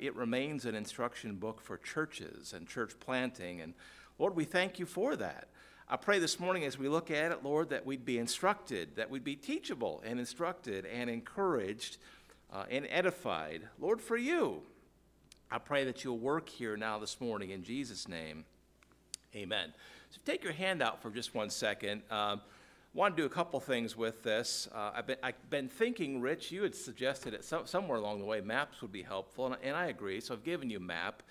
it remains an instruction book for churches and church planting. And Lord, we thank you for that. I pray this morning as we look at it, Lord, that we'd be instructed, that we'd be teachable and instructed and encouraged uh, and edified. Lord, for you, I pray that you'll work here now this morning in Jesus' name. Amen. So take your hand out for just one second. Um, want to do a couple things with this. Uh, I've, been, I've been thinking, Rich, you had suggested it some, somewhere along the way, maps would be helpful, and, and I agree. So I've given you a map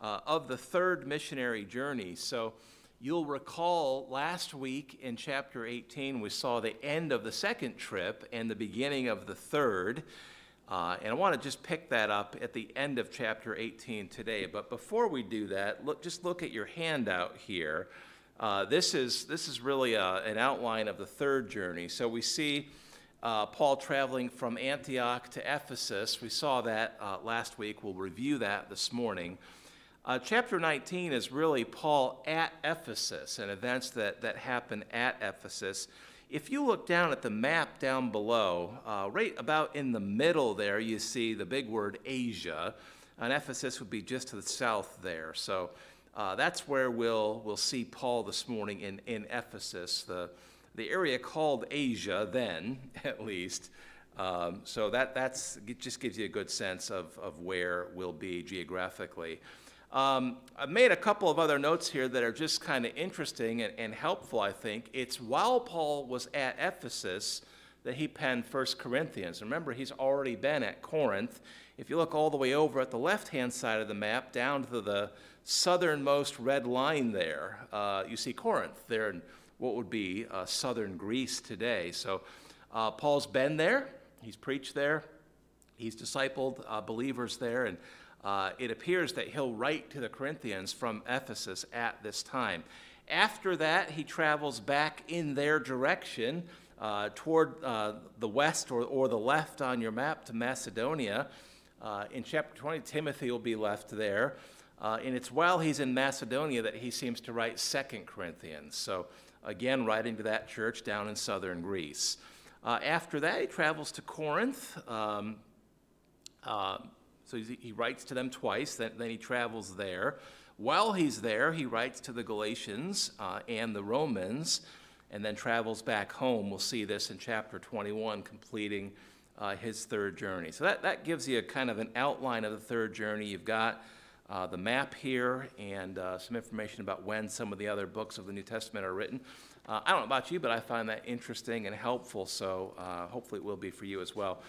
uh, of the third missionary journey. So You'll recall last week in chapter 18, we saw the end of the second trip and the beginning of the third. Uh, and I want to just pick that up at the end of chapter 18 today. But before we do that, look, just look at your handout here. Uh, this, is, this is really a, uh, an outline of the third journey. So we see uh, Paul traveling from Antioch to Ephesus. We saw that uh, last week. We'll review that this morning. Uh, chapter 19 is really Paul at Ephesus and events that, that happen at Ephesus. If you look down at the map down below, uh, right about in the middle there, you see the big word Asia, and Ephesus would be just to the south there. So uh, that's where we'll, we'll see Paul this morning in, in Ephesus, the, the area called Asia, then at least. Um, so that that's, just gives you a good sense of, of where we'll be geographically. Um, I've made a couple of other notes here that are just kind of interesting and, and, helpful, I think. It's while Paul was at Ephesus that he penned 1 Corinthians. Remember, he's already been at Corinth. If you look all the way over at the left hand side of the map, down to the southernmost red line there, uh, you see Corinth there in what would be uh, southern Greece today. So uh, Paul's been there, he's preached there, he's discipled uh, believers there, and uh, it appears that he'll write to the Corinthians from Ephesus at this time. After that, he travels back in their direction uh, toward the west or, or the left on your map to Macedonia. In chapter 20, Timothy will be left there. Uh, and it's while he's in Macedonia that he seems to write Second Corinthians. So, again, writing to that church down in southern Greece. Uh, after that, he travels to Corinth. Um, uh, so he writes to them twice, then, then he travels there. While he's there, he writes to the Galatians uh, and the Romans, and then travels back home. We'll see this in chapter 21, completing uh, his third journey. So that, that gives you a kind of an outline of the third journey. You've got uh, the map here and uh, some information about when some of the other books of the New Testament are written. Uh, I don't know about you, but I find that interesting and helpful, so uh, hopefully it will be for you as well.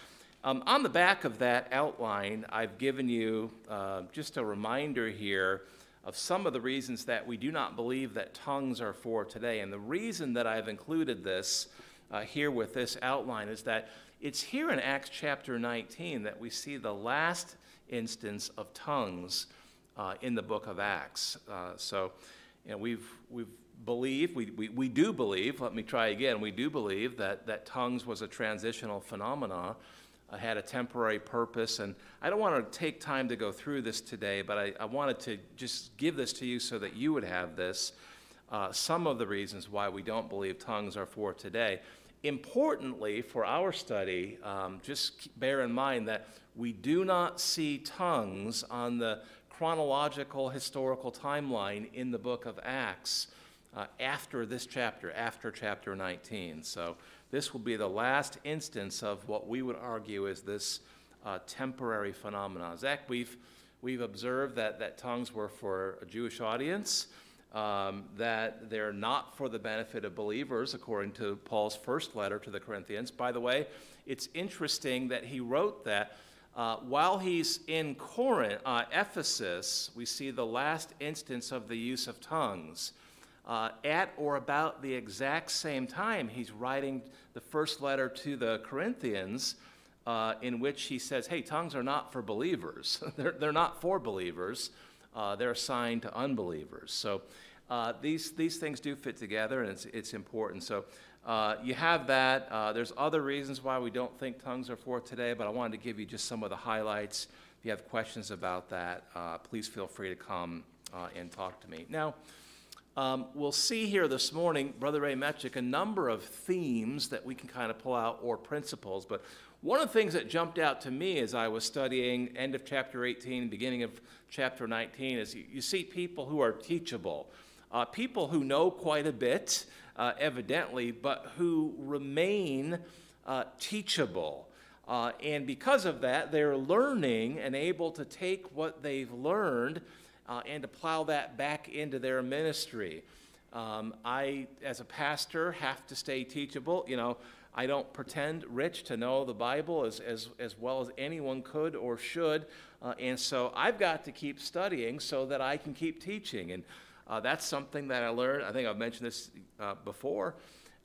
Um, on the back of that outline, I've given you uh, just a reminder here of some of the reasons that we do not believe that tongues are for today. And the reason that I've included this uh, here with this outline is that it's here in Acts chapter 19 that we see the last instance of tongues uh, in the book of Acts. Uh, so, you know, we've, we've believed, we, we, we do believe, let me try again, we do believe that, that tongues was a transitional phenomenon had a temporary purpose. And I don't want to take time to go through this today, but I, I wanted to just give this to you so that you would have this. Uh, some of the reasons why we don't believe tongues are for today. Importantly, for our study, um, just bear in mind that we do not see tongues on the chronological historical timeline in the book of Acts uh, after this chapter, after chapter 19. So this will be the last instance of what we would argue is this uh, temporary phenomenon. Zach, we've, we've observed that, that tongues were for a Jewish audience, um, that they're not for the benefit of believers, according to Paul's first letter to the Corinthians. By the way, it's interesting that he wrote that. Uh, while he's in Corinth, uh, Ephesus, we see the last instance of the use of tongues uh, at or about the exact same time he's writing the first letter to the Corinthians, uh, in which he says, Hey, tongues are not for believers. they're, they're not for believers, uh, they're assigned to unbelievers. So uh, these, these things do fit together, and it's, it's important. So uh, you have that. Uh, there's other reasons why we don't think tongues are for today, but I wanted to give you just some of the highlights. If you have questions about that, please feel free to come and talk to me. Now, um, we'll see here this morning, Brother Ray Metchik, a number of themes that we can kind of pull out or principles. But one of the things that jumped out to me as I was studying end of chapter 18, beginning of chapter 19, is you, you see people who are teachable, uh, people who know quite a bit, uh, evidently, but who remain uh, teachable. Uh, and because of that, they're learning and able to take what they've learned uh, and to plow that back into their ministry. Um, I, as a pastor, have to stay teachable. You know, I don't pretend, Rich, to know the Bible as, as, as well as anyone could or should. Uh, and so I've got to keep studying so that I can keep teaching. And uh, that's something that I learned. I think I've mentioned this uh, before.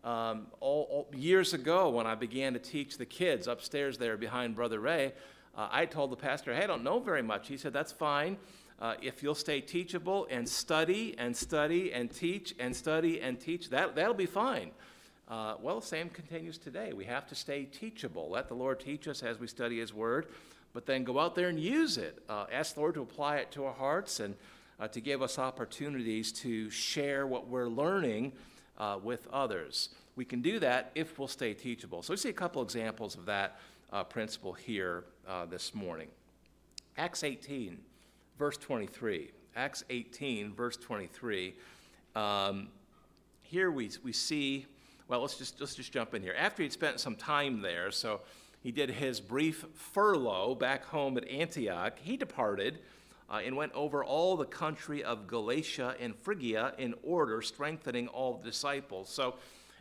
Um, all, all, years ago, when I began to teach the kids upstairs there behind Brother Ray, uh, I told the pastor, hey, I don't know very much. He said, that's fine. Uh, if you'll stay teachable and study and study and teach and study and teach, that, that'll be fine. Uh, well, same continues today. We have to stay teachable. Let the Lord teach us as we study His Word, but then go out there and use it. Uh, ask the Lord to apply it to our hearts and uh, to give us opportunities to share what we're learning uh, with others. We can do that if we'll stay teachable. So we see a couple examples of that uh, principle here uh, this morning. Acts 18, verse 23. Acts 18, verse 23. Um, here we, we see, well, let's just, let's just jump in here. After he'd spent some time there, so he did his brief furlough back home at Antioch, he departed uh, and went over all the country of Galatia and Phrygia in order, strengthening all the disciples. So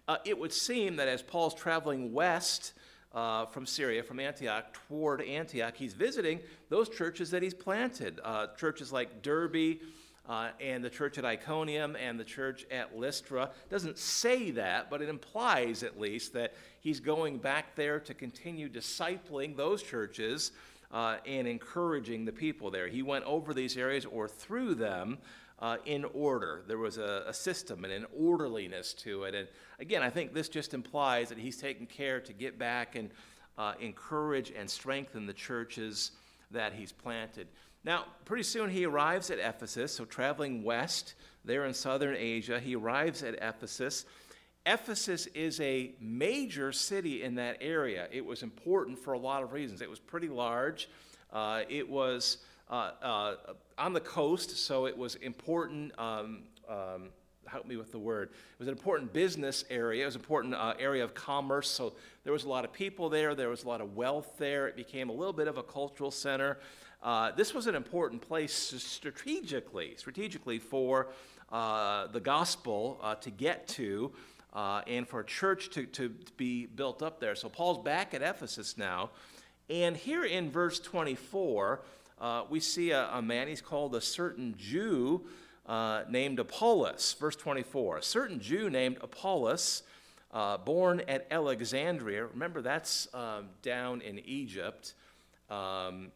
uh, it would seem that as Paul's traveling west uh, from Syria, from Antioch, toward Antioch, he's visiting those churches that he's planted. Uh, churches like Derbe. uh, and the church at Iconium and the church at Lystra. Doesn't say that, but it implies at least that he's going back there to continue discipling those churches uh, and encouraging the people there. He went over these areas or through them uh, in order. There was a, a, system and an orderliness to it. And again, I think this just implies that he's taken care to get back and uh, encourage and strengthen the churches that he's planted. Now, pretty soon he arrives at Ephesus, so traveling west there in southern Asia, he arrives at Ephesus. Ephesus is a major city in that area. It was important for a lot of reasons. It was pretty large. Uh, it was uh, uh, on the coast, so it was important. Um, um, help me with the word. It was an important business area. It was an important uh, area of commerce. So there was a lot of people there. There was a lot of wealth there. It became a little bit of a cultural center. Uh, this was an important place strategically, strategically for uh, the gospel to get to uh, and for a church to, to be built up there. So Paul's back at Ephesus now. And here in verse 24, uh, we see a, a, man, he's called a certain Jew uh, named Apollos. Verse 24, a certain Jew named Apollos, uh, born at Alexandria. Remember, that's um, down in Egypt. Um,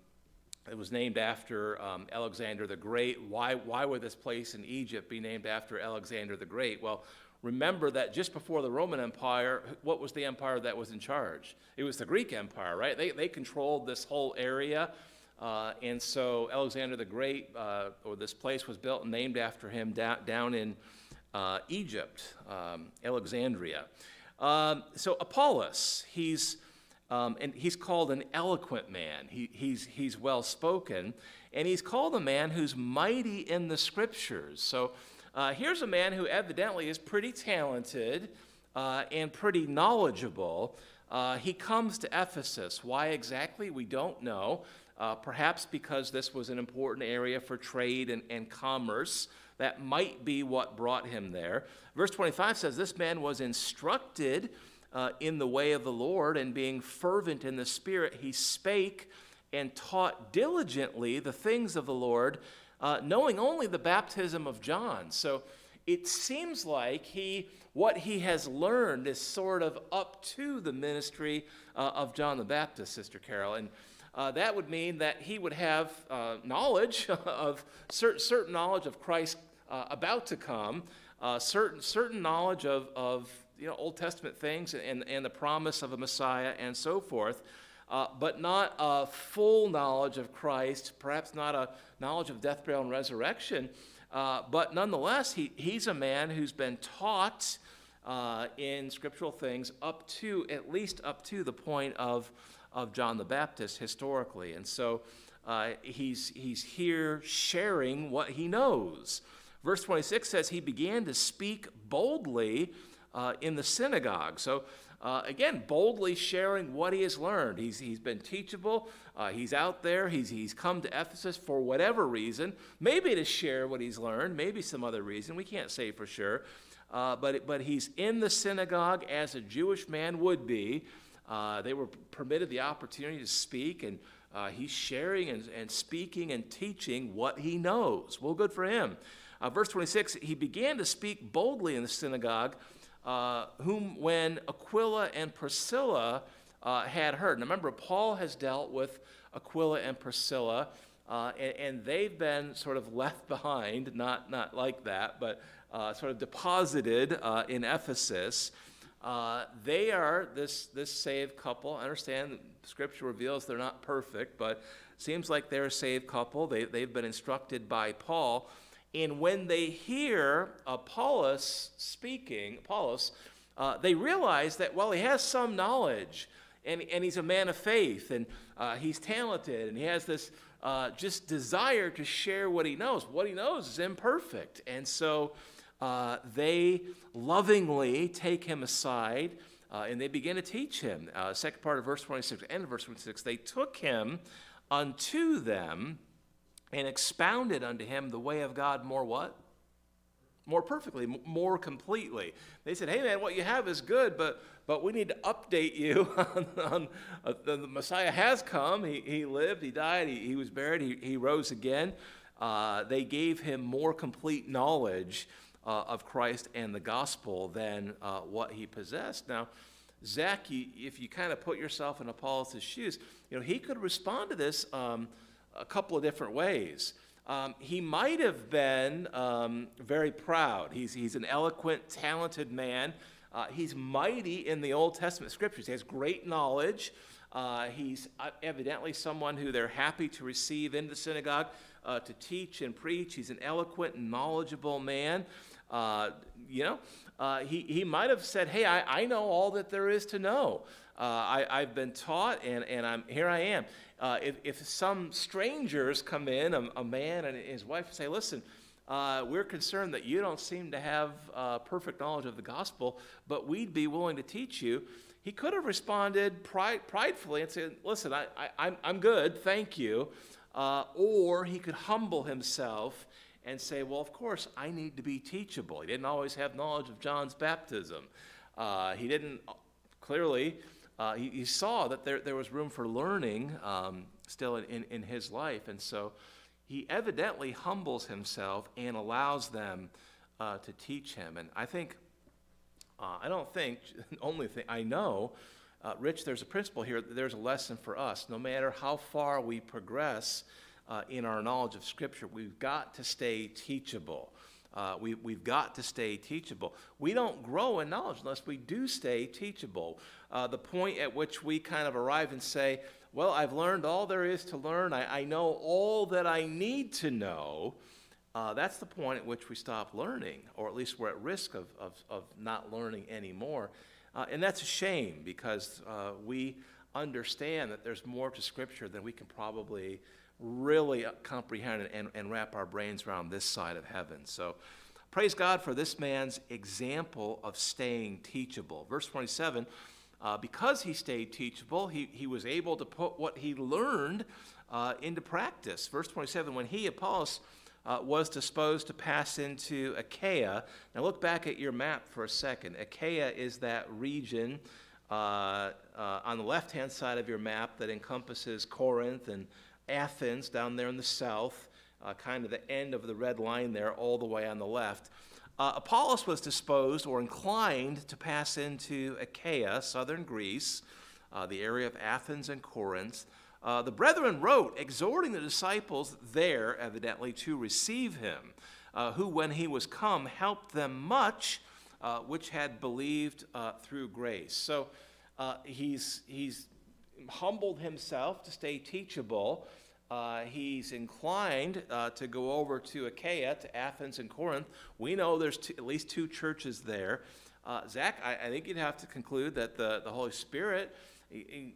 it was named after um, Alexander the Great. Why, why would this place in Egypt be named after Alexander the Great? Well, remember that just before the Roman Empire, what was the empire that was in charge? It was the Greek Empire, right? They, they controlled this whole area. Uh, and so Alexander the Great, uh, or this place was built and named after him down, down in uh, Egypt, um, Alexandria. Um, so Apollos, he's, um, and he's called an eloquent man. He, he's, he's well spoken, and he's called a man who's mighty in the scriptures. So uh, here's a man who evidently is pretty talented uh, and pretty knowledgeable. Uh, he comes to Ephesus. Why exactly? We don't know. Uh, perhaps because this was an important area for trade and, and commerce. That might be what brought him there. Verse 25 says, This man was instructed uh, in the way of the Lord, and being fervent in the Spirit, he spake and taught diligently the things of the Lord uh, knowing only the baptism of John. So it seems like he, what he has learned is sort of up to the ministry uh, of John the Baptist, Sister Carol. And uh, that would mean that he would have uh, knowledge of certain, certain knowledge of Christ uh, about to come, uh, certain, certain knowledge of, of you know, Old Testament things and, and the promise of a Messiah and so forth uh, but not a full knowledge of Christ, perhaps not a knowledge of death, burial, and resurrection. Uh, but nonetheless, he, he's a man who's been taught uh, in scriptural things up to, at least up to the point of, of John the Baptist historically. And so uh, he's, he's here sharing what he knows. Verse 26 says, He began to speak boldly uh, in the synagogue. So, uh, again, boldly sharing what he has learned. He's, he's been teachable. Uh, he's out there. He's, he's come to Ephesus for whatever reason, maybe to share what he's learned, maybe some other reason. We can't say for sure. Uh, but, but he's in the synagogue as a Jewish man would be. Uh, they were permitted the opportunity to speak, and uh, he's sharing and, and speaking and teaching what he knows. Well, good for him. Uh, verse 26 he began to speak boldly in the synagogue, uh, whom when Aquila and Priscilla uh, had heard. Now, remember, Paul has dealt with Aquila and Priscilla. Uh, and, and, they've been sort of left behind, not, not like that, but uh, sort of deposited uh, in Ephesus. Uh, they are this, this saved couple. I understand Scripture reveals they're not perfect, but seems like they're a saved couple. They, they've been instructed by Paul. And when they hear Apollos speaking, Apollos, uh, they realize that, well, he has some knowledge and, and he's a man of faith and uh, he's talented and he has this uh, just desire to share what he knows. What he knows is imperfect. And so uh, they lovingly take him aside uh, and they begin to teach him. Uh, second part of verse 26 and verse 26 they took him unto them and expounded unto him the way of God more what? More perfectly, more completely. They said, hey man, what you have is good, but, but we need to update you on, on uh, the, the, Messiah has come. He, he lived, he died, he, he was buried, he, he rose again. Uh, they gave him more complete knowledge uh, of Christ and the gospel than uh, what he possessed. Now, Zach, you, if you kind of put yourself in Apollos' shoes, you know, he could respond to this um, a couple of different ways. Um, he might have been um, very proud. He's, he's an eloquent, talented man. Uh, he's mighty in the Old Testament scriptures. He has great knowledge. Uh, he's uh, evidently someone who they're happy to receive in the synagogue uh, to teach and preach. He's an eloquent and knowledgeable man. Uh, you know, uh, he, he might have said, Hey, I, I know all that there is to know. I, I've been taught, and, and I'm, here I am. Uh, if, if some strangers come in, a, a man and his wife, say, Listen, uh, we're concerned that you don't seem to have uh, perfect knowledge of the gospel, but we'd be willing to teach you. He could have responded pride, pridefully and said, Listen, I, I'm good, thank you. Uh, or he could humble himself and say, well, of course, I need to be teachable. He didn't always have knowledge of John's baptism. Uh, he didn't, clearly, uh, he, he, saw that there, there was room for learning um, still in, in, in, his life. And so he evidently humbles himself and allows them uh, to teach him. And I think, uh, I don't think, only thing I know, uh, Rich, there's a principle here, there's a lesson for us. No matter how far we progress, uh, in our knowledge of Scripture. We've got to stay teachable. Uh, we, we've got to stay teachable. We don't grow in knowledge unless we do stay teachable. Uh, the point at which we kind of arrive and say, Well, I've learned all there is to learn, I, I know all that I need to know. Uh, that's the point at which we stop learning, or at least we're at risk of, of, of not learning anymore. Uh, and that's a shame because uh, we understand that there's more to Scripture than we can probably really comprehend and, and wrap our brains around this side of heaven. So praise God for this man's example of staying teachable. Verse 27 uh, because he stayed teachable, he, he was able to put what he learned uh, into practice. Verse 27 when he, Apollos, uh, was disposed to pass into Achaia. Now, look back at your map for a second. Achaia is that region uh, uh, on the left hand side of your map that encompasses Corinth and Athens down there in the south, uh, kind of the end of the red line there, all the way on the left. Uh, Apollos was disposed or inclined to pass into Achaia, southern Greece, uh, the area of Athens and Corinth. Uh, the brethren wrote, exhorting the disciples there, evidently, to receive him, uh, who, when he was come, helped them much, uh, which had believed through grace. So he's, he's humbled himself to stay teachable. Uh, he's inclined uh, to go over to Achaia, to Athens and Corinth. We know there's at least two churches there. Uh, Zach, I, I, think you'd have to conclude that the, the Holy Spirit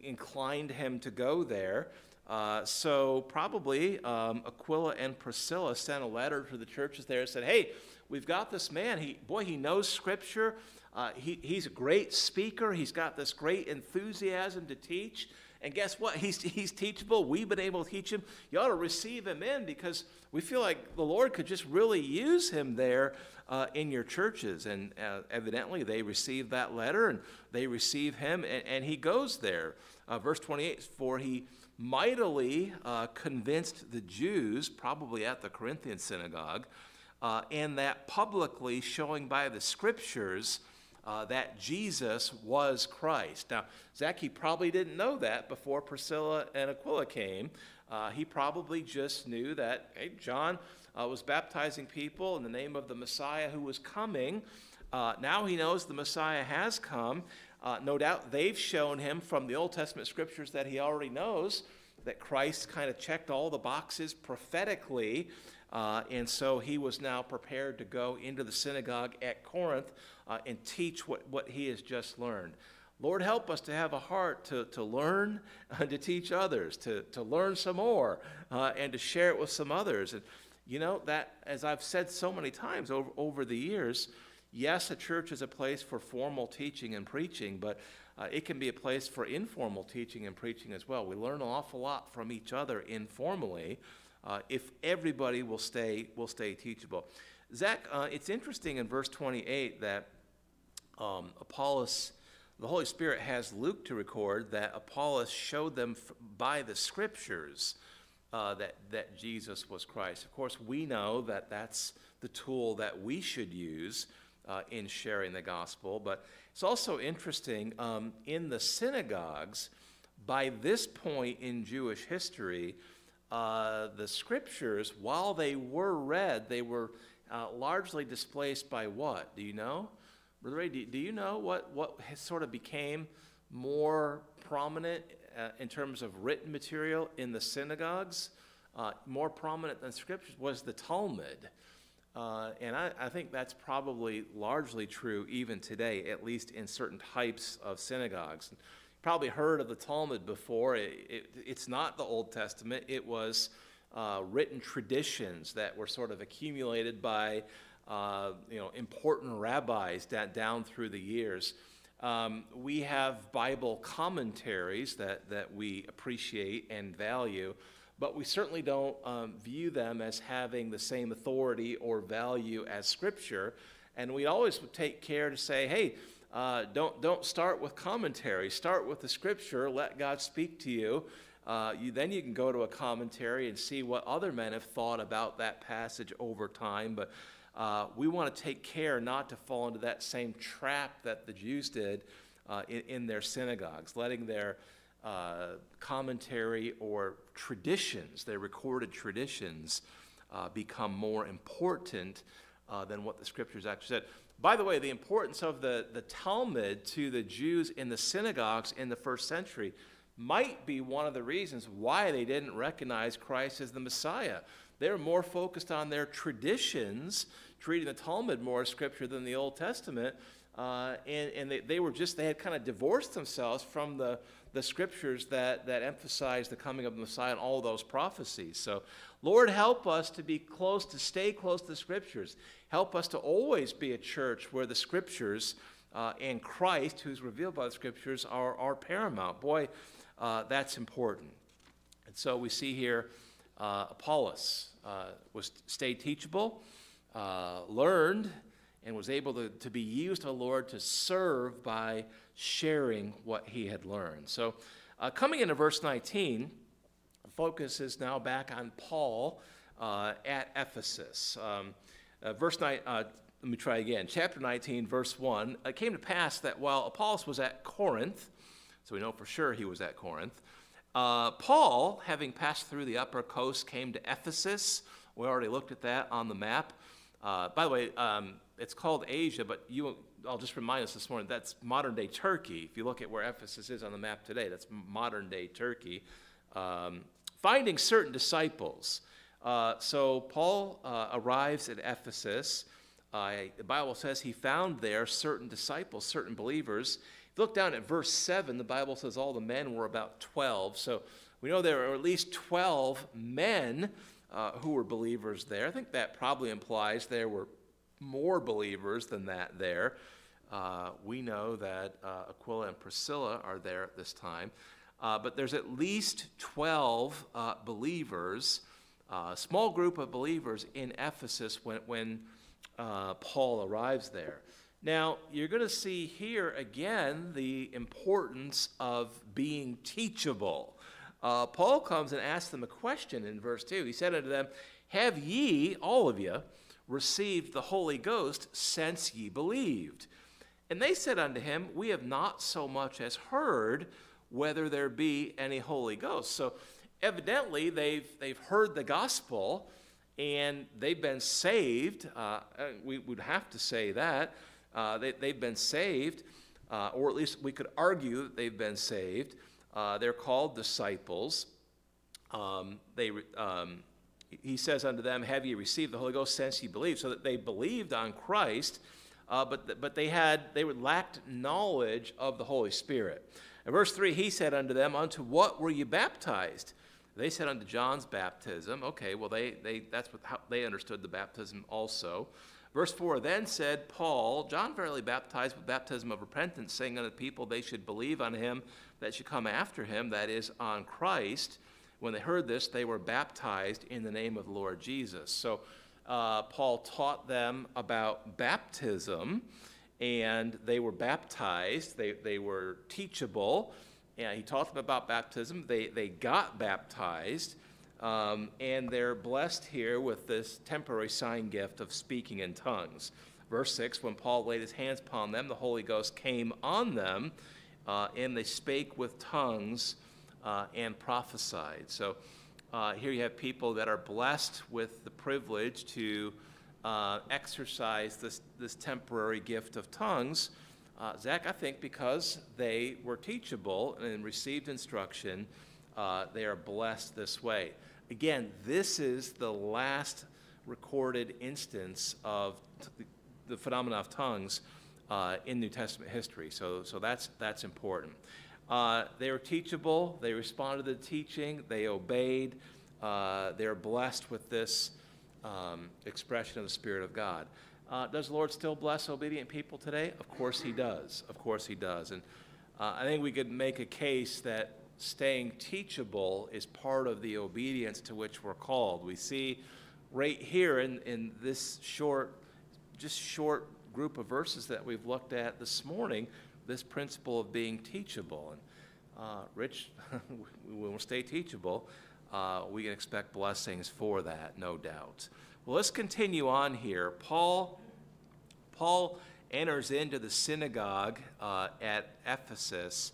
inclined him to go there. Uh, so probably um, Aquila and Priscilla sent a letter to the churches there and said, "Hey, we've got this man. He boy, he knows Scripture. Uh, he, he's a great speaker. He's got this great enthusiasm to teach. And guess what? He's, he's teachable. We've been able to teach him. You ought to receive him in because we feel like the Lord could just really use him there uh, in your churches. And uh, evidently, they receive that letter and they receive him, and, and he goes there. Uh, verse 28 For he mightily uh, convinced the Jews, probably at the Corinthian synagogue, uh, and that publicly showing by the scriptures uh, that Jesus was Christ. Now, Zacchaeus probably didn't know that before Priscilla and Aquila came. Uh, he probably just knew that hey, John uh, was baptizing people in the name of the Messiah who was coming. Uh, now he knows the Messiah has come. Uh, no doubt they've shown him from the Old Testament scriptures that he already knows that Christ kind of checked all the boxes prophetically. Uh, and so he was now prepared to go into the synagogue at Corinth uh, and teach what, what he has just learned. Lord, help us to have a heart to, to learn and to teach others, to, to learn some more, uh, and to share it with some others. And you know, that, as I've said so many times over, over the years, yes, a church is a place for formal teaching and preaching, but uh, it can be a place for informal teaching and preaching as well. We learn an awful lot from each other informally uh, if everybody will stay, will stay teachable. Zach, uh, it's interesting in verse 28 that um, Apollos, the Holy Spirit has Luke to record that Apollos showed them by the scriptures uh, that, that Jesus was Christ. Of course, we know that that's the tool that we should use uh, in sharing the gospel, but it's also interesting um, in the synagogues, by this point in Jewish history, uh, the scriptures, while they were read, they were uh, largely displaced by what? Do you know? Brother Ray, do, do you know what, what sort of became more prominent uh, in terms of written material in the synagogues? Uh, more prominent than scriptures was the Talmud. Uh, and I, I, think that's probably largely true even today, at least in certain types of synagogues probably heard of the Talmud before. It, it, it's not the Old Testament, it was uh, written traditions that were sort of accumulated by uh, you know, important rabbis that, down through the years. Um, we have Bible commentaries that, that we appreciate and value, but we certainly don't um, view them as having the same authority or value as Scripture. And we always take care to say, hey, uh, don't, don't start with commentary. Start with the scripture. Let God speak to you. Uh, you. Then you can go to a commentary and see what other men have thought about that passage over time. But uh, we want to take care not to fall into that same trap that the Jews did uh, in, in, their synagogues, letting their uh, commentary or traditions, their recorded traditions, uh, become more important than what the scriptures actually said. By the way, the importance of the, the Talmud to the Jews in the synagogues in the first century might be one of the reasons why they didn't recognize Christ as the Messiah. They were more focused on their traditions, treating the Talmud more as scripture than the Old Testament. Uh, and and they, they were just, they had kind of divorced themselves from the, the scriptures that, that emphasize the coming of the Messiah and all those prophecies. So, Lord, help us to be close, to stay close to the scriptures. Help us to always be a church where the scriptures uh, and Christ, who's revealed by the scriptures, are, are paramount. Boy, uh, that's important. And so we see here uh, Apollos uh, was stay teachable, uh, learned, and was able to, to be used of the Lord to serve by sharing what he had learned. So, uh, coming into verse 19, focus is now back on Paul uh, at Ephesus. Um, uh, verse 9, uh, let me try again. Chapter 19, verse 1. It came to pass that while Apollos was at Corinth, so we know for sure he was at Corinth, uh, Paul, having passed through the upper coast, came to Ephesus. We already looked at that on the map. Uh, by the way, um, it's called Asia, but you, I'll just remind us this morning that's modern day Turkey. If you look at where Ephesus is on the map today, that's modern day Turkey. Um, finding certain disciples. Uh, so Paul uh, arrives at Ephesus. Uh, the Bible says he found there certain disciples, certain believers. If you look down at verse 7, the Bible says all the men were about 12. So we know there are at least 12 men uh, who were believers there. I think that probably implies there were more believers than that there. Uh, we know that uh, Aquila and Priscilla are there at this time. Uh, but there's at least 12 uh, believers, a uh, small group of believers in Ephesus when, when Paul arrives there. Now, you're going to see here again the importance of being teachable. Uh, Paul comes and asks them a question in verse 2. He said unto them, Have ye, all of you, received the Holy Ghost since ye believed? And they said unto him, We have not so much as heard whether there be any Holy Ghost. So evidently they've, they've heard the gospel and they've been saved. Uh, uh, we would have to say that. Uh, they, they've been saved, uh, or at least we could argue that they've been saved. Uh, they're called disciples. Um, they, um, he says unto them, Have ye received the Holy Ghost since ye believed? So that they believed on Christ, uh, but, but they, had, they lacked knowledge of the Holy Spirit. In verse 3, he said unto them, Unto what were you baptized? They said unto John's baptism. Okay, well, they, they, that's what, how they understood the baptism also. Verse 4 Then said Paul, John verily baptized with baptism of repentance, saying unto the people they should believe on him that should come after him, that is, on Christ. When they heard this, they were baptized in the name of the Lord Jesus. So uh, Paul taught them about baptism and they were baptized. They, they were teachable. And he taught them about baptism. They, they got baptized. Um, and they're blessed here with this temporary sign gift of speaking in tongues. Verse 6 When Paul laid his hands upon them, the Holy Ghost came on them, uh, and they spake with tongues uh, and prophesied. So uh, here you have people that are blessed with the privilege to uh, exercise this, this temporary gift of tongues. Uh, Zach, I think because they were teachable and received instruction, uh, they are blessed this way. Again, this is the last recorded instance of t- the phenomenon of tongues uh, in New Testament history. So, so that's, that's important. Uh, they were teachable, they responded to the teaching, they obeyed, uh, they're blessed with this um, expression of the Spirit of God. Uh, does the Lord still bless obedient people today? Of course He does. Of course He does. And uh, I think we could make a case that staying teachable is part of the obedience to which we're called. We see right here in, in this short, just short group of verses that we've looked at this morning, this principle of being teachable. And uh, Rich, we will stay teachable uh, we can expect blessings for that, no doubt. Well, let's continue on here. Paul, Paul enters into the synagogue uh, at Ephesus,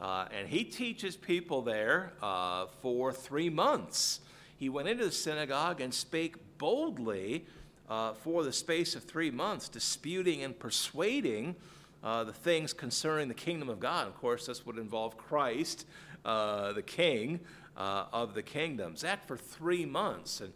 uh, and he teaches people there uh, for three months. He went into the synagogue and spake boldly uh, for the space of three months, disputing and persuading uh, the things concerning the kingdom of God. Of course, this would involve Christ, the King uh, of the kingdoms. That for three months. And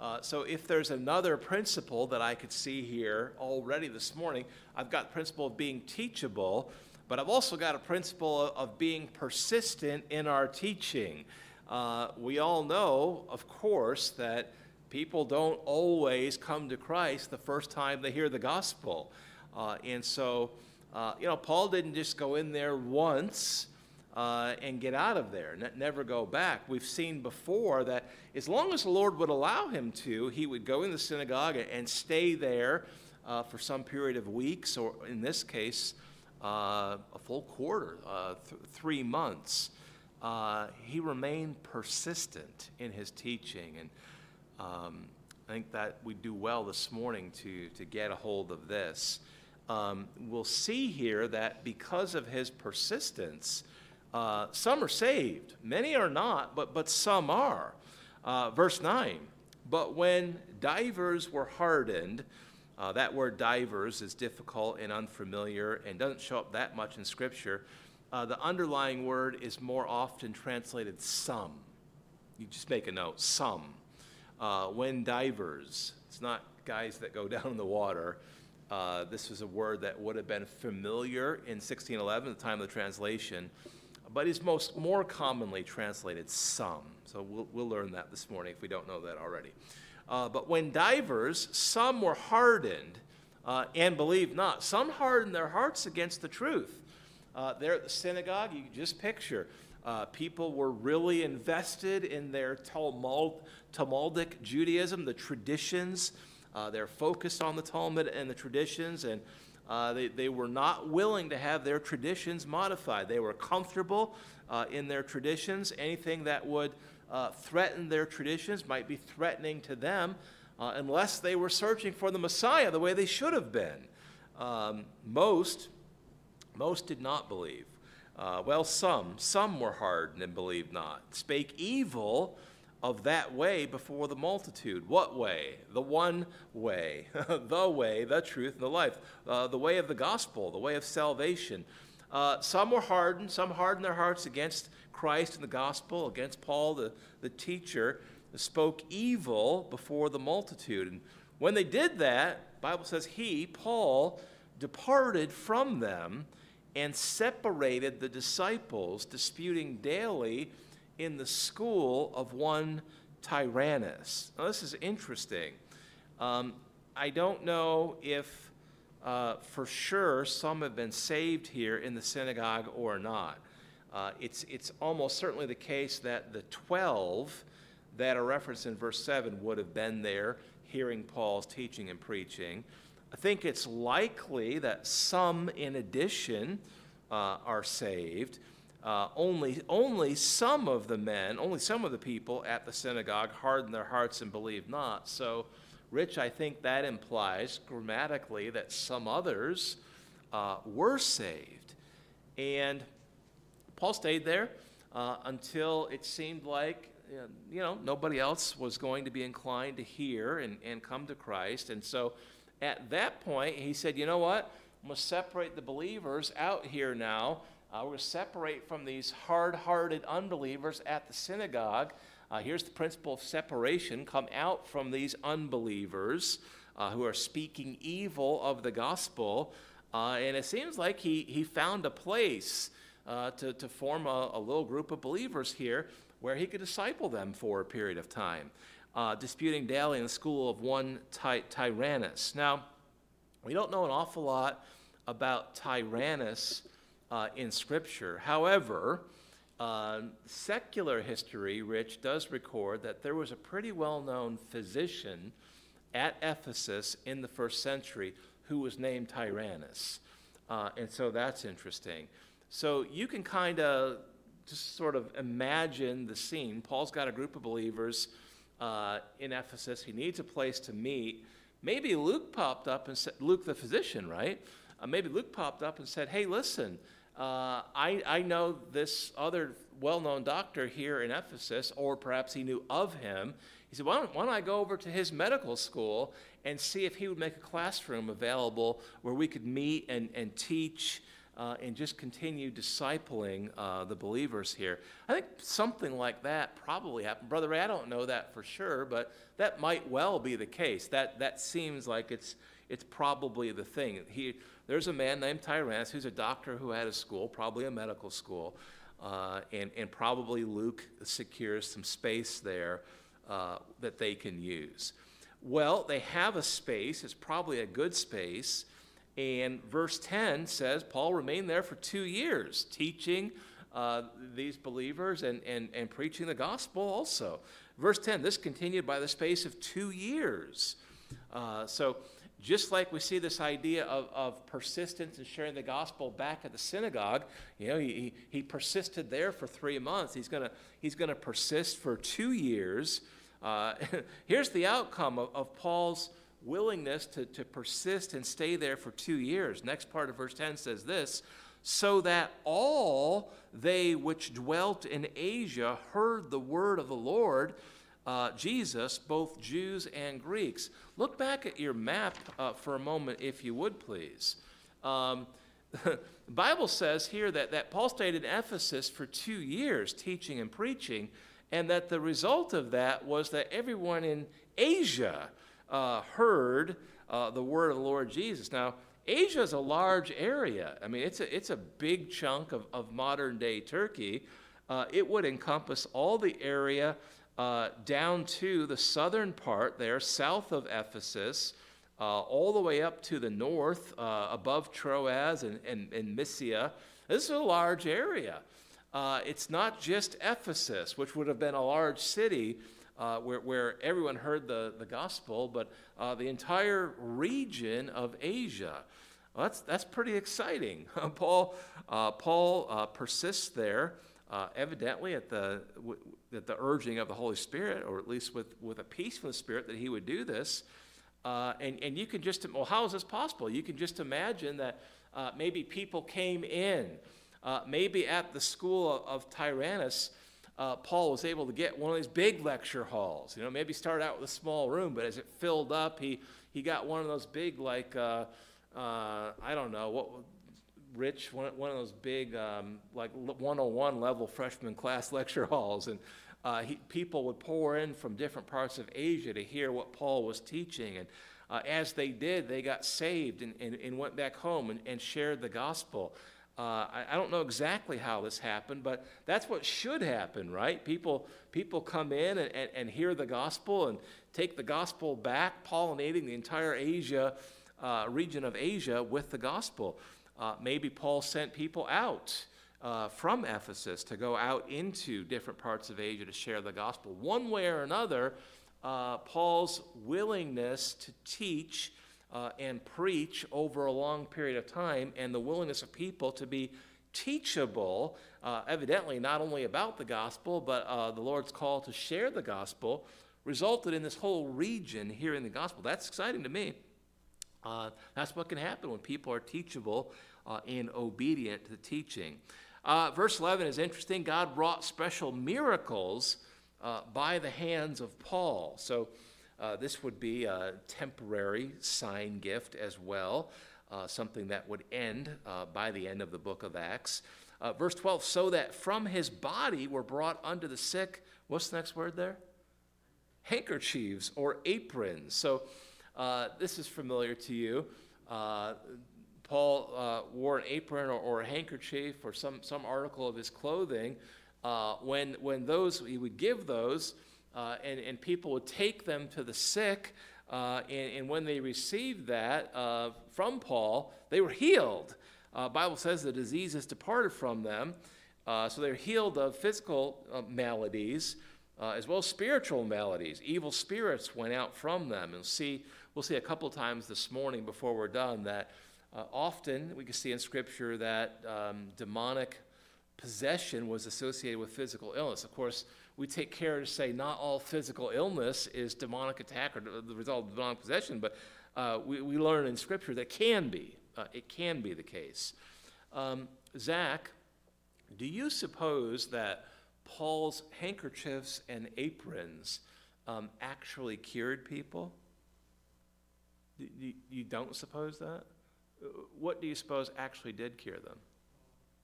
uh, so if there's another principle that I could see here already this morning, I've got the principle of being teachable, but I've also got a principle of, of being persistent in our teaching. Uh, we all know, of course, that people don't always come to Christ the first time they hear the gospel. Uh, and so, uh, you know, Paul didn't just go in there once uh, and get out of there, ne- never go back. We've seen before that as long as the Lord would allow him to, he would go in the synagogue and stay there uh, for some period of weeks, or in this case, uh, a full quarter, uh, th- three months. He remained persistent in his teaching, and um, I think that we do well this morning to, to get a hold of this. Um, we'll see here that because of his persistence, uh, some are saved, many are not, but, but some are. Uh, verse 9 But when divers were hardened, uh, that word divers is difficult and unfamiliar and doesn't show up that much in Scripture. Uh, the underlying word is more often translated some. You just make a note, some. Uh, when divers, it's not guys that go down in the water. Uh, this was a word that would have been familiar in 1611, at the time of the translation, but is most more commonly translated some. So we'll, we'll learn that this morning if we don't know that already. Uh, but when divers, some were hardened uh, and believed not. Some hardened their hearts against the truth. Uh, there at the synagogue, you just picture uh, people were really invested in their Talmud, Talmudic Judaism, the traditions. Uh, they're focused on the Talmud and the traditions, and uh, they, they were not willing to have their traditions modified. They were comfortable uh, in their traditions. Anything that would uh, threaten their traditions might be threatening to them uh, unless they were searching for the Messiah the way they should have been. Um, most, most did not believe. Uh, well, some, some were hardened and believed not, spake evil of that way before the multitude. What way? The one way, the way, the truth, and the life, uh, the way of the gospel, the way of salvation. Uh, some were hardened, some hardened their hearts against Christ and the gospel, against Paul, the, the teacher, spoke evil before the multitude. And when they did that, Bible says he, Paul, departed from them and separated the disciples, disputing daily in the school of one Tyrannus. Now, this is interesting. Um, I don't know if uh, for sure some have been saved here in the synagogue or not. Uh, it's, it's almost certainly the case that the 12 that are referenced in verse 7 would have been there hearing Paul's teaching and preaching. I think it's likely that some, in addition, uh, are saved. Uh, only, only some of the men, only some of the people at the synagogue hardened their hearts and believed not. So, Rich, I think that implies grammatically that some others uh, were saved. And Paul stayed there uh, until it seemed like you know, nobody else was going to be inclined to hear and, and come to Christ. And so at that point, he said, you know what? I'm going to separate the believers out here now. Uh, we're separate from these hard hearted unbelievers at the synagogue. Uh, here's the principle of separation come out from these unbelievers uh, who are speaking evil of the gospel. Uh, and it seems like he, he found a place uh, to, to form a, a little group of believers here where he could disciple them for a period of time, uh, disputing daily in the school of one ty- Tyrannus. Now, we don't know an awful lot about Tyrannus uh, in Scripture. However, uh, secular history, Rich, does record that there was a pretty well known physician at Ephesus in the first century who was named Tyrannus. Uh, and so that's interesting. So you can kind of just sort of imagine the scene. Paul's got a group of believers uh, in Ephesus. He needs a place to meet. Maybe Luke popped up and said, Luke the physician, right? Uh, maybe Luke popped up and said, hey, listen, uh, I, I know this other well known doctor here in Ephesus, or perhaps he knew of him. He said, why don't, why don't I go over to his medical school and see if he would make a classroom available where we could meet and, and teach uh, and just continue discipling uh, the believers here. I think something like that probably happened. Brother Ray, I don't know that for sure, but that might well be the case. That, that seems like it's, it's probably the thing. He, there's a man named Tyrannus who's a doctor who had a school, probably a medical school, uh, and, and probably Luke secures some space there uh, that they can use. Well, they have a space, it's probably a good space. And verse 10 says Paul remained there for two years, teaching uh, these believers and, and, and preaching the gospel also. Verse 10 this continued by the space of two years. Uh, so, just like we see this idea of, of persistence and sharing the gospel back at the synagogue, you know, he, he persisted there for three months. He's going he's gonna persist for two years. Uh, here's the outcome of, of Paul's willingness to, to persist and stay there for two years. Next part of verse 10 says this so that all they which dwelt in Asia heard the word of the Lord. Uh, Jesus, both Jews and Greeks. Look back at your map uh, for a moment, if you would, please. Um, the Bible says here that, that Paul stayed in Ephesus for two years teaching and preaching, and that the result of that was that everyone in Asia uh, heard uh, the word of the Lord Jesus. Now, Asia is a large area. I mean, it's a, it's a big chunk of, of modern day Turkey. Uh, it would encompass all the area uh, down to the southern part there, south of Ephesus, uh, all the way up to the north, uh, above Troas and, and, and Mysia. This is a large area. Uh, it's not just Ephesus, which would have been a large city uh, where, where everyone heard the, the gospel, but uh, the entire region of Asia. Well, that's, that's pretty exciting. Paul, Paul persists there, uh, evidently at the, w- at the urging of the Holy Spirit, or at least with, with a peace from the Spirit that he would do this. Uh, and, and you can just, well, how is this possible? You can just imagine that maybe people came in, maybe at the school of, of Tyrannus uh, Paul was able to get one of these big lecture halls. You know, maybe start out with a small room, but as it filled up, he, he got one of those big, like, uh, uh, I don't know, what, Rich, one, one of those big, um, like 101 level freshman class lecture halls. And uh, he, people would pour in from different parts of Asia to hear what Paul was teaching. And uh, as they did, they got saved and, and, and went back home and, and shared the gospel. Uh, I, I, don't know exactly how this happened, but that's what should happen, right? People, people come in and, and, and hear the gospel and take the gospel back, pollinating the entire Asia, uh, region of Asia with the gospel. Uh, maybe Paul sent people out uh, from Ephesus to go out into different parts of Asia to share the gospel. One way or another, uh, Paul's willingness to teach uh, and preach over a long period of time, and the willingness of people to be teachable, uh, evidently not only about the gospel, but uh, the Lord's call to share the gospel, resulted in this whole region hearing the gospel. That's exciting to me. Uh, that's what can happen when people are teachable uh, and obedient to the teaching. Uh, verse 11 is interesting. God wrought special miracles by the hands of Paul. So, uh, this would be a temporary sign gift as well, uh, something that would end uh, by the end of the book of Acts. Uh, verse 12, so that from his body were brought unto the sick, what's the next word there? Handkerchiefs or aprons. So uh, this is familiar to you. Paul wore an apron or, or, a handkerchief or some, some article of his clothing. when, when those, he would give those, uh, and, and people would take them to the sick. Uh, and, and, when they received that uh, from Paul, they were healed. Uh, Bible says the disease diseases departed from them. Uh, so they're healed of physical uh, maladies as well as spiritual maladies. Evil spirits went out from them. And see, we'll see a couple times this morning before we're done that often we can see in Scripture that um, demonic possession was associated with physical illness. Of course, we take care to say not all physical illness is demonic attack or the result of demonic possession, but uh, we, we learn in Scripture that can be. Uh, it can be the case. Um, Zach, do you suppose that Paul's handkerchiefs and aprons um, actually cured people? You, don't suppose that? What do you suppose actually did cure them?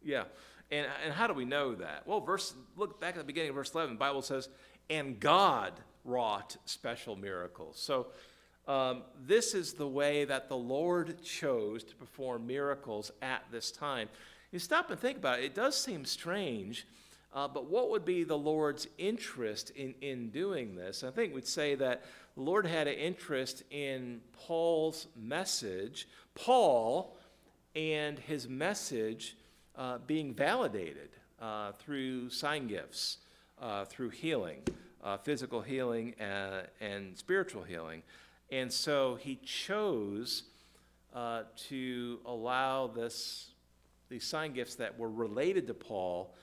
Yeah. And, and how do we know that? Well, verse look back at the beginning of verse 11. The Bible says, and God wrought special miracles. So um, this is the way that the Lord chose to perform miracles at this time. You stop and think about it. It does seem strange, uh, but what would be the Lord's interest in, in doing this? I think we'd say that the Lord had an interest in Paul's message, Paul and his message uh, being validated uh, through sign gifts, uh, through healing, uh, physical healing and, and, spiritual healing. And so he chose uh, to allow this, these sign gifts that were related to Paul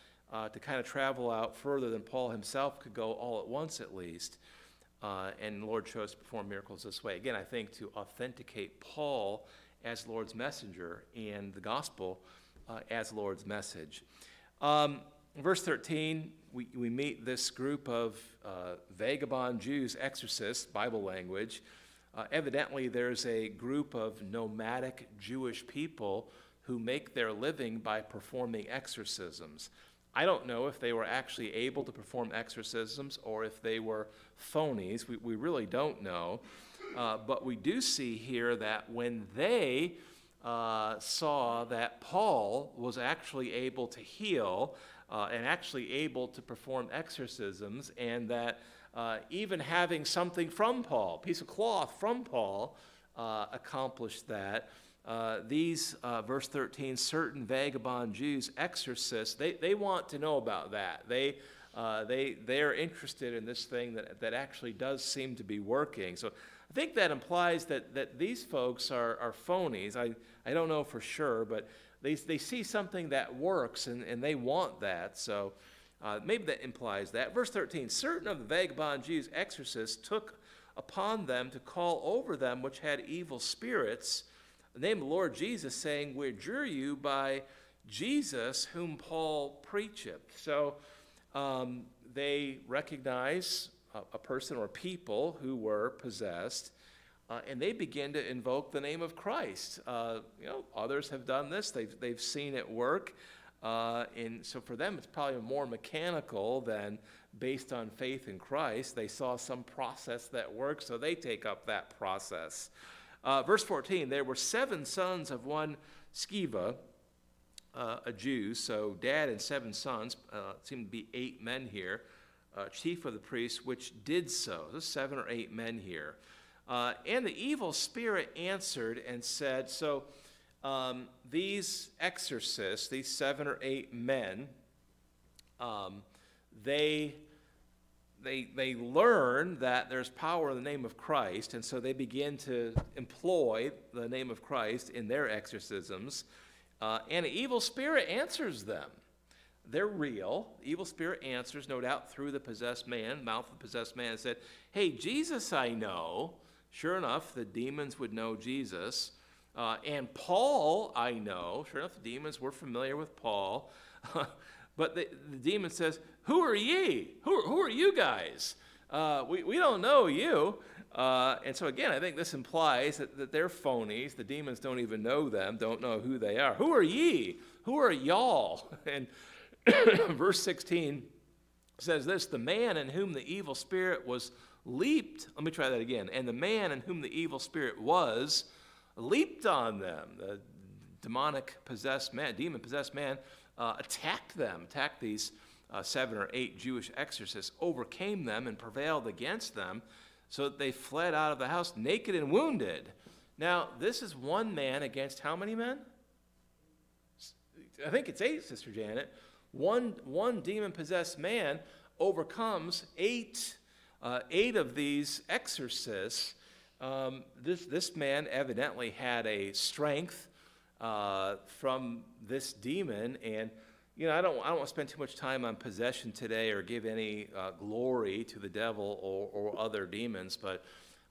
to kind of travel out further than Paul himself could go all at once, at least. Uh, and the Lord chose to perform miracles this way. Again, I think to authenticate Paul as Lord's messenger and the gospel uh, as Lord's message. Um, verse 13, we, we meet this group of uh, vagabond Jews, exorcists, Bible language. Uh, evidently, there's a group of nomadic Jewish people who make their living by performing exorcisms. I don't know if they were actually able to perform exorcisms or if they were phonies. We, we really don't know. Uh, but we do see here that when they uh, saw that Paul was actually able to heal uh, and actually able to perform exorcisms, and that uh, even having something from Paul, a piece of cloth from Paul, uh, accomplished that. Uh, these, uh, verse 13, certain vagabond Jews, exorcists, they, they want to know about that. They, uh, they, they're interested in this thing that, that actually does seem to be working. So I think that implies that, that these folks are, are phonies. I, I don't know for sure, but they, they see something that works and, and they want that. So uh, maybe that implies that. Verse 13 Certain of the vagabond Jews, exorcists, took upon them to call over them which had evil spirits the name of the Lord Jesus, saying, We adjure you by Jesus whom Paul preacheth. So um, they recognize a, a, person or people who were possessed. Uh, and they begin to invoke the name of Christ. Uh, you know, others have done this; they've they've seen it work. Uh, and so for them, it's probably more mechanical than based on faith in Christ. They saw some process that worked, so they take up that process. Uh, verse 14 there were seven sons of one Sceva, uh, a Jew, so dad and seven sons, uh, seem to be eight men here, uh, chief of the priests, which did so. There's seven or eight men here. Uh, and the evil spirit answered and said, So um, these exorcists, these seven or eight men, um, they, they, they learn that there's power in the name of Christ, and so they begin to employ the name of Christ in their exorcisms. Uh, and an evil spirit answers them. They're real. The evil spirit answers, no doubt, through the possessed man, mouth of the possessed man, and said, Hey, Jesus I know. Sure enough, the demons would know Jesus. Uh, and Paul, I know, sure enough, the demons were familiar with Paul. but the, the demon says, Who are ye? Who, who are you guys? Uh, we, we don't know you. Uh, and so, again, I think this implies that, that they're phonies. The demons don't even know them, don't know who they are. Who are ye? Who are y'all? And verse 16 says this The man in whom the evil spirit was leaped, let me try that again. And the man in whom the evil spirit was leaped on them. The demonic possessed man, demon possessed man, uh, attacked them, attacked these uh, seven or eight Jewish exorcists, overcame them and prevailed against them, so that they fled out of the house naked and wounded. Now, this is one man against how many men? I think it's eight, Sister Janet. One, one demon possessed man overcomes eight, uh, eight of these exorcists um, this, this man evidently had a strength uh, from this demon. And, you know, I don't, I don't want to spend too much time on possession today or give any uh, glory to the devil or, or other demons, but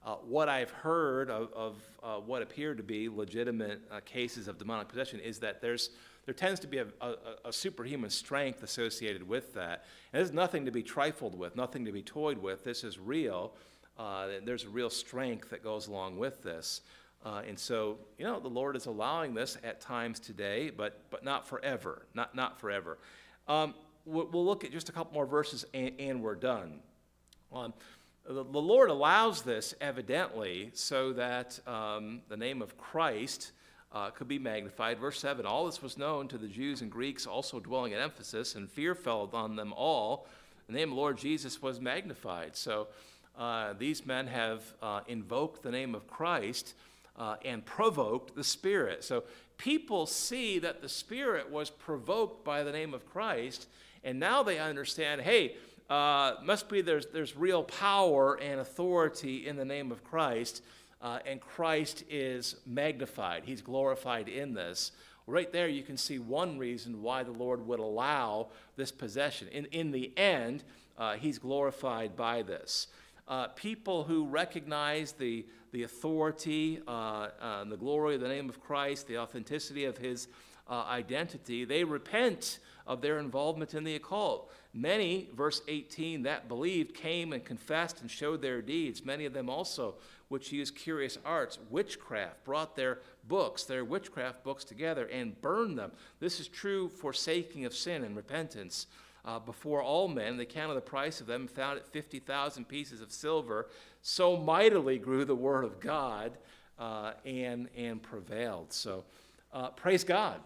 uh, what I've heard of, of uh, what appear to be legitimate uh, cases of demonic possession is that there's, there tends to be a, a, a superhuman strength associated with that. And there's nothing to be trifled with, nothing to be toyed with. This is real. Uh, there's a real strength that goes along with this. Uh, and so, you know, the Lord is allowing this at times today, but, but not forever. Not, not forever. Um, we'll, we'll, look at just a couple more verses and, and we're done. Um, the, the, Lord allows this evidently so that um, the name of Christ uh, could be magnified. Verse 7 All this was known to the Jews and Greeks also dwelling at Ephesus, and fear fell on them all. The name of the Lord Jesus was magnified. So, uh, these men have uh, invoked the name of Christ uh, and provoked the Spirit. So people see that the Spirit was provoked by the name of Christ, and now they understand hey, uh, must be there's, there's real power and authority in the name of Christ, uh, and Christ is magnified. He's glorified in this. Right there, you can see one reason why the Lord would allow this possession. In, in the end, uh, he's glorified by this uh, people who recognize the, the authority, uh, uh, the glory of the name of Christ, the authenticity of his uh, identity, they repent of their involvement in the occult. Many, verse 18, that believed came and confessed and showed their deeds. Many of them also, which used curious arts, witchcraft, brought their books, their witchcraft books together and burned them. This is true forsaking of sin and repentance uh, before all men. They counted the price of them found it 50,000 pieces of silver. So mightily grew the word of God uh, and, and prevailed. So uh, praise God.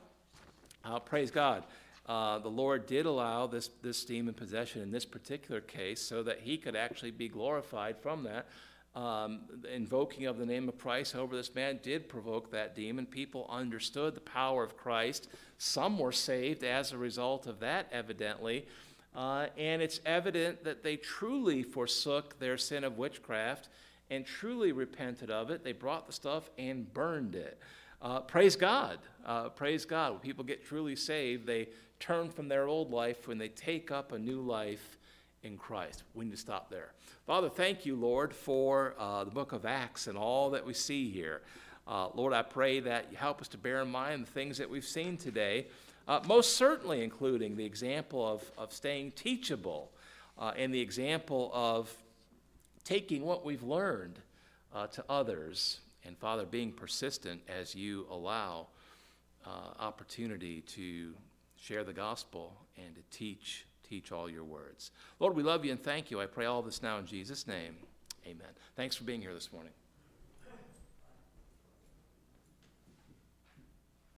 Uh, praise God. Uh, the Lord did allow this, this demon possession in this particular case so that he could actually be glorified from that. Um, invoking of the name of Christ over this man did provoke that demon. People understood the power of Christ. Some were saved as a result of that, evidently. Uh, and it's evident that they truly forsook their sin of witchcraft and truly repented of it. They brought the stuff and burned it. Uh, praise God. Uh, praise God. When people get truly saved, they turn from their old life when they take up a new life in Christ. We need to stop there. Father, thank you, Lord, for uh, the book of Acts and all that we see here. Uh, Lord, I pray that you help us to bear in mind the things that we've seen today, uh, most certainly including the example of, of staying teachable uh, and the example of taking what we've learned uh, to others. And Father, being persistent as you allow uh, opportunity to share the gospel and to teach teach all your words. Lord, we love you and thank you. I pray all this now in Jesus' name. Amen. Thanks for being here this morning.